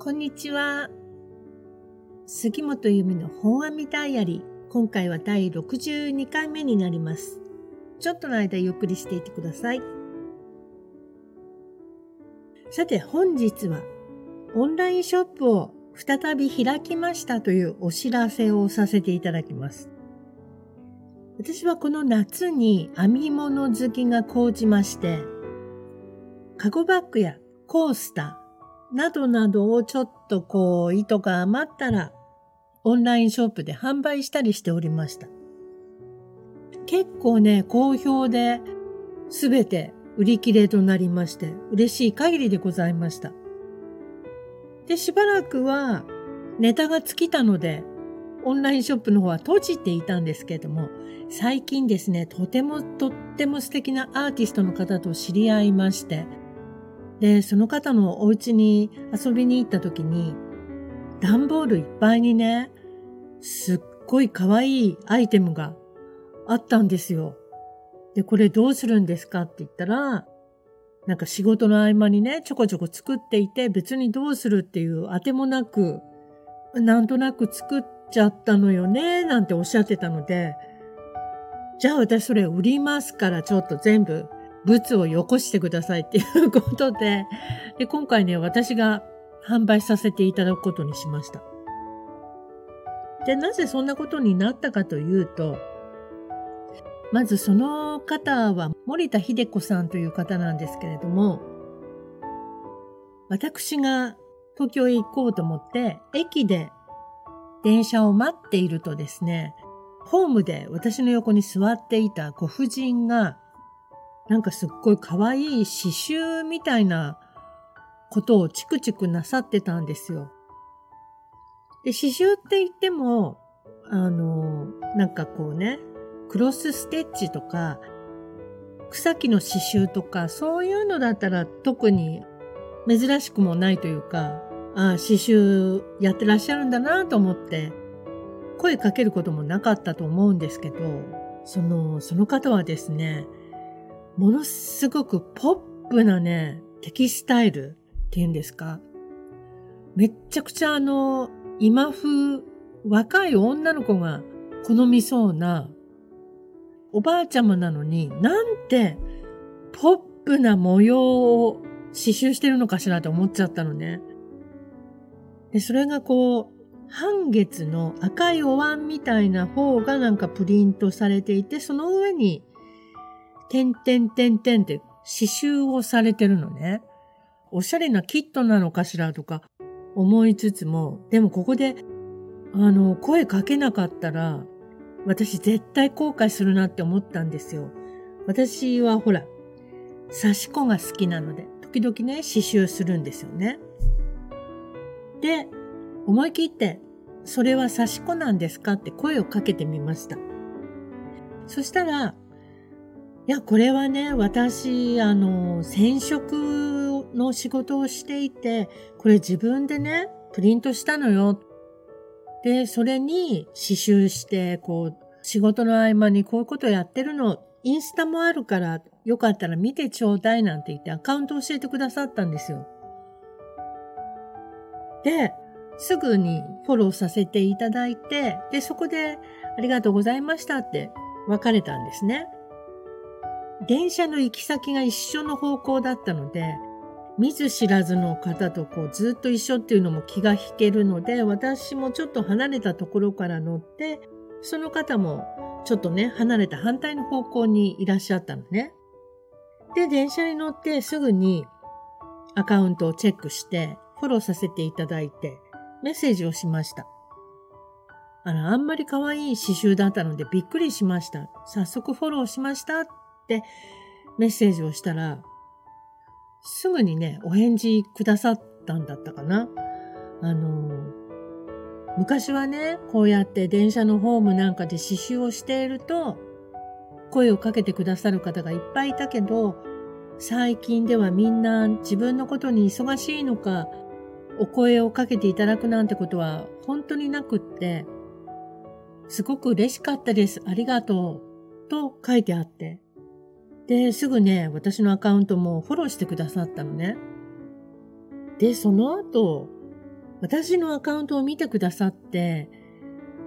こんにちは。杉本由美の本阿弥ダイアリー。今回は第62回目になります。ちょっとの間ゆっくりしていてください。さて本日はオンラインショップを再び開きましたというお知らせをさせていただきます。私はこの夏に編み物好きが高じまして、カゴバッグやコースターなどなどをちょっとこう糸が余ったらオンラインショップで販売したりしておりました。結構ね、好評で全て売り切れとなりまして嬉しい限りでございました。で、しばらくはネタが尽きたのでオンラインショップの方は閉じていたんですけれども、最近ですね、とてもとっても素敵なアーティストの方と知り合いまして、で、その方のお家に遊びに行った時に、段ボールいっぱいにね、すっごい可愛いアイテムがあったんですよ。で、これどうするんですかって言ったら、なんか仕事の合間にね、ちょこちょこ作っていて、別にどうするっていうあてもなく、なんとなく作っちゃったのよね、なんておっしゃってたので、じゃあ私それ売りますからちょっと全部物をよこしてくださいっていうことで、で、今回ね、私が販売させていただくことにしました。で、なぜそんなことになったかというと、まずその方は森田秀子さんという方なんですけれども、私が東京へ行こうと思って、駅で電車を待っているとですね、ホームで私の横に座っていたご婦人がなんかすっごい可愛い刺繍みたいなことをチクチクなさってたんですよ。で、刺繍って言っても、あの、なんかこうね、クロスステッチとか、草木の刺繍とか、そういうのだったら特に珍しくもないというか、ああ、刺繍やってらっしゃるんだなと思って、声かけることもなかったと思うんですけど、その、その方はですね、ものすごくポップなね、テキスタイルっていうんですか？めっちゃくちゃあの、今風、若い女の子が好みそうな、おばあちゃまなのになんてポップな模様を刺繍してるのかしらと思っちゃったのね。で、それがこう、半月の赤いお椀みたいな方がなんかプリントされていて、その上にてんてんてんてんって刺繍をされてるのね。おしゃれなキットなのかしらとか思いつつも、でもここで、あの、声かけなかったら、私絶対後悔するなって思ったんですよ。私はほら、刺し子が好きなので、時々ね、刺繍するんですよね。で、思い切って、それは刺し子なんですかって声をかけてみました。そしたら、いや、これはね、私、あの、染色の仕事をしていて、これ自分でね、プリントしたのよ。で、それに刺繍して、こう、仕事の合間にこういうことやってるの、インスタもあるから、よかったら見てちょうだいなんて言ってアカウント教えてくださったんですよ。で、すぐにフォローさせていただいて、で、そこでありがとうございましたって別れたんですね。電車の行き先が一緒の方向だったので、見ず知らずの方とこうずっと一緒っていうのも気が引けるので、私もちょっと離れたところから乗って、その方もちょっとね、離れた反対の方向にいらっしゃったのね。で、電車に乗ってすぐにアカウントをチェックして、フォローさせていただいて、メッセージをしました。あら、あんまり可愛い刺繍だったのでびっくりしました。早速フォローしましたってメッセージをしたら、すぐにね、お返事くださったんだったかな。あの、昔はね、こうやって電車のホームなんかで刺繍をしていると、声をかけてくださる方がいっぱいいたけど、最近ではみんな自分のことに忙しいのか、お声をかけていただくなんてことは本当になくって、すごく嬉しかったです。ありがとう。と書いてあって。で、すぐね、私のアカウントもフォローしてくださったのね。で、その後、私のアカウントを見てくださって、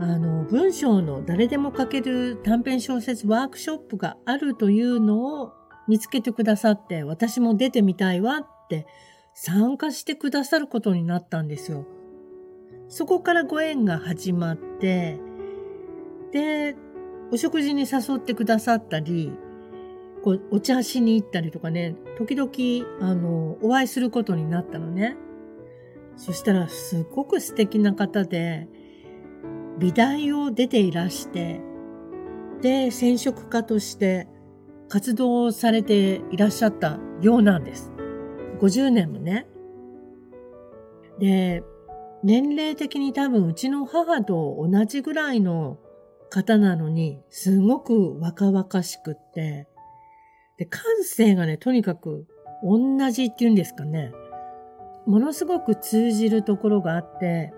あの、文章の誰でも書ける短編小説ワークショップがあるというのを見つけてくださって、私も出てみたいわって参加してくださることになったんですよ。そこからご縁が始まって、で、お食事に誘ってくださったり、こう、お茶しに行ったりとかね、時々、あの、お会いすることになったのね。そしたら、すっごく素敵な方で、美大を出ていらして、で、染色家として活動されていらっしゃったようなんです。50年もね。で、年齢的に多分うちの母と同じぐらいの方なのに、すごく若々しくって、で、感性がね、とにかく同じっていうんですかね。ものすごく通じるところがあって、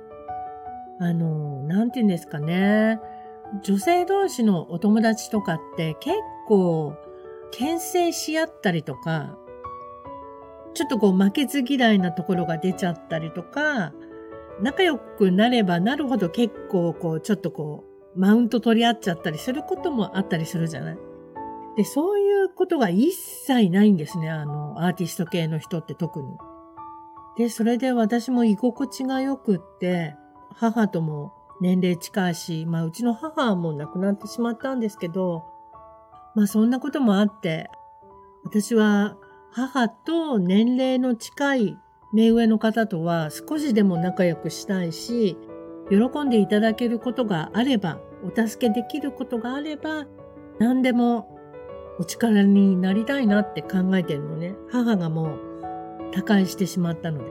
あの、なんて言うんですかね。女性同士のお友達とかって結構、牽制し合ったりとか、ちょっとこう負けず嫌いなところが出ちゃったりとか、仲良くなればなるほど結構こう、ちょっとこう、マウント取り合っちゃったりすることもあったりするじゃないで、そういうことが一切ないんですね。あの、アーティスト系の人って特に。で、それで私も居心地が良くって、母とも年齢近いし、まあうちの母はもう亡くなってしまったんですけど、まあそんなこともあって、私は母と年齢の近い目上の方とは少しでも仲良くしたいし、喜んでいただけることがあれば、お助けできることがあれば、何でもお力になりたいなって考えてるのね。母がもう他界してしまったの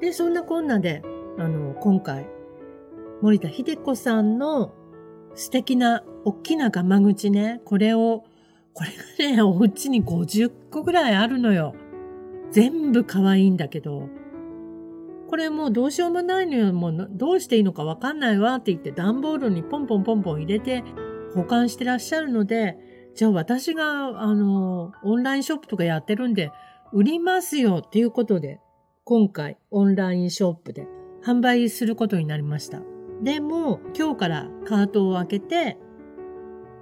で。で、そんなこんなで、あの、今回、森田秀子さんの素敵な大きなガマ口ね、これを、これがね、お家に50個ぐらいあるのよ。全部可愛いんだけど、これもうどうしようもないのよ。もうどうしていいのかわかんないわって言って段ボールにポンポンポンポン入れて保管してらっしゃるので、じゃあ私が、あの、オンラインショップとかやってるんで、売りますよっていうことで、今回オンラインショップで販売することになりました。でも、今日からカートを開けて、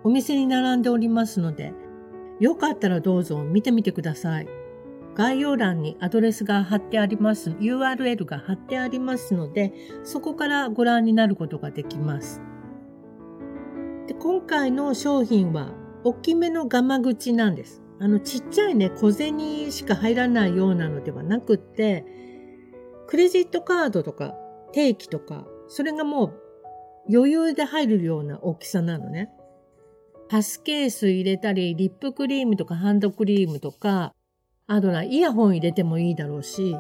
お店に並んでおりますので、よかったらどうぞ見てみてください。概要欄にアドレスが貼ってあります、URL が貼ってありますので、そこからご覧になることができます。で今回の商品は、大きめのガマ口なんです。あの、ちっちゃいね、小銭しか入らないようなのではなくって、クレジットカードとか定期とか、それがもう余裕で入るような大きさなのね。パスケース入れたり、リップクリームとかハンドクリームとか、あとな、イヤホン入れてもいいだろうし、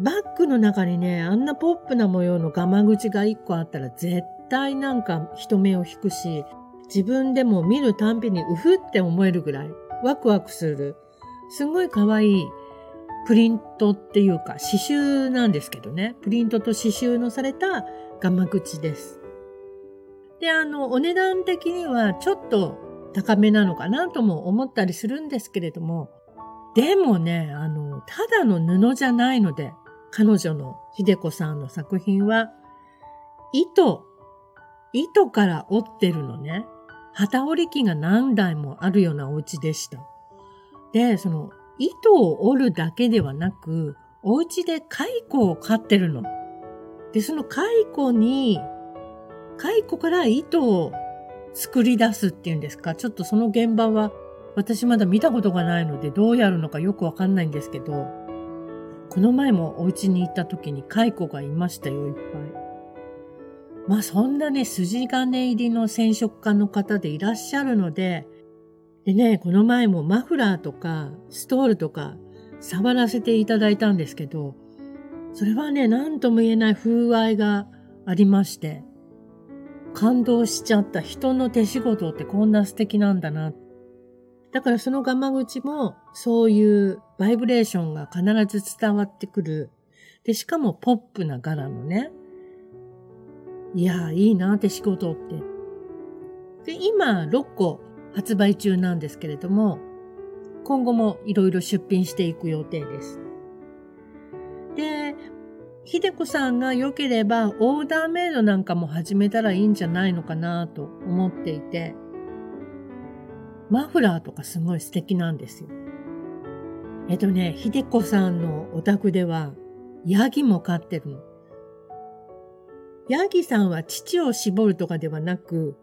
バッグの中にね、あんなポップな模様のガマ口が一個あったら絶対なんか人目を引くし、自分でも見るたんびにうふって思えるぐらいワクワクする、すごい可愛いプリントっていうか刺繍なんですけどね、プリントと刺繍のされたガマ口です。で、あの、お値段的にはちょっと高めなのかなとも思ったりするんですけれども、でもね、あの、ただの布じゃないので、彼女の秀子さんの作品は、糸、糸から織ってるのね。旗織り機が何台もあるようなお家でした。で、その、糸を織るだけではなく、お家で蚕を飼ってるの。で、その蚕に、蚕から糸を作り出すっていうんですか。ちょっとその現場は私まだ見たことがないのでどうやるのかよくわかんないんですけど、この前もお家に行った時に蚕がいましたよ、いっぱい。まあそんなね、筋金入りの染色家の方でいらっしゃるので、でね、この前もマフラーとかストールとか触らせていただいたんですけど、それはね、何とも言えない風合いがありまして、感動しちゃった人の手仕事ってこんな素敵なんだなだからそのガマ口もそういうバイブレーションが必ず伝わってくる。で、しかもポップな柄のね。いやいいなって仕事って。で、今6個発売中なんですけれども、今後もいろいろ出品していく予定です。で、ひでこさんが良ければオーダーメイドなんかも始めたらいいんじゃないのかなと思っていて、マフラーとかすごい素敵なんですよ。えっとね、ひでこさんのお宅では、ヤギも飼ってるの。ヤギさんは乳を絞るとかではなく、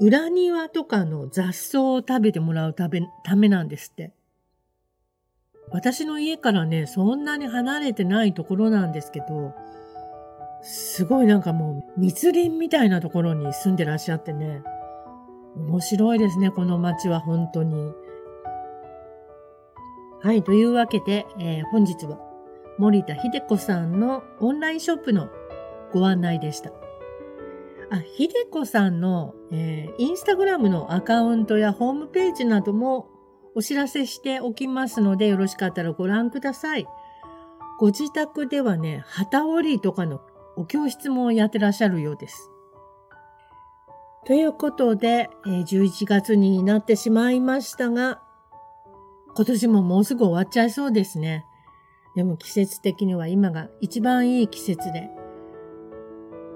裏庭とかの雑草を食べてもらうためためなんですって。私の家からね、そんなに離れてないところなんですけど、すごいなんかもう密林みたいなところに住んでらっしゃってね、面白いですね、この街は本当に。はい、というわけで、えー、本日は森田秀子さんのオンラインショップのご案内でした。あ、秀子さんの、えー、インスタグラムのアカウントやホームページなどもお知らせしておきますので、よろしかったらご覧ください。ご自宅ではね、旗織りとかのお教室もやってらっしゃるようです。ということでえ、11月になってしまいましたが、今年ももうすぐ終わっちゃいそうですね。でも季節的には今が一番いい季節で、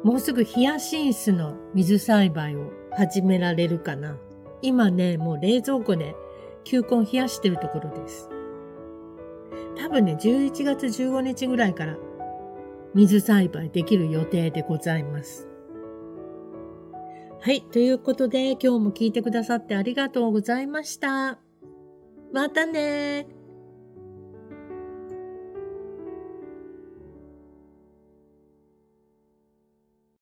もうすぐヒヤシンスの水栽培を始められるかな。今ね、もう冷蔵庫で球根冷やしてるところです。多分ね、11月15日ぐらいから水栽培できる予定でございます。はい。ということで、今日も聞いてくださってありがとうございました。またね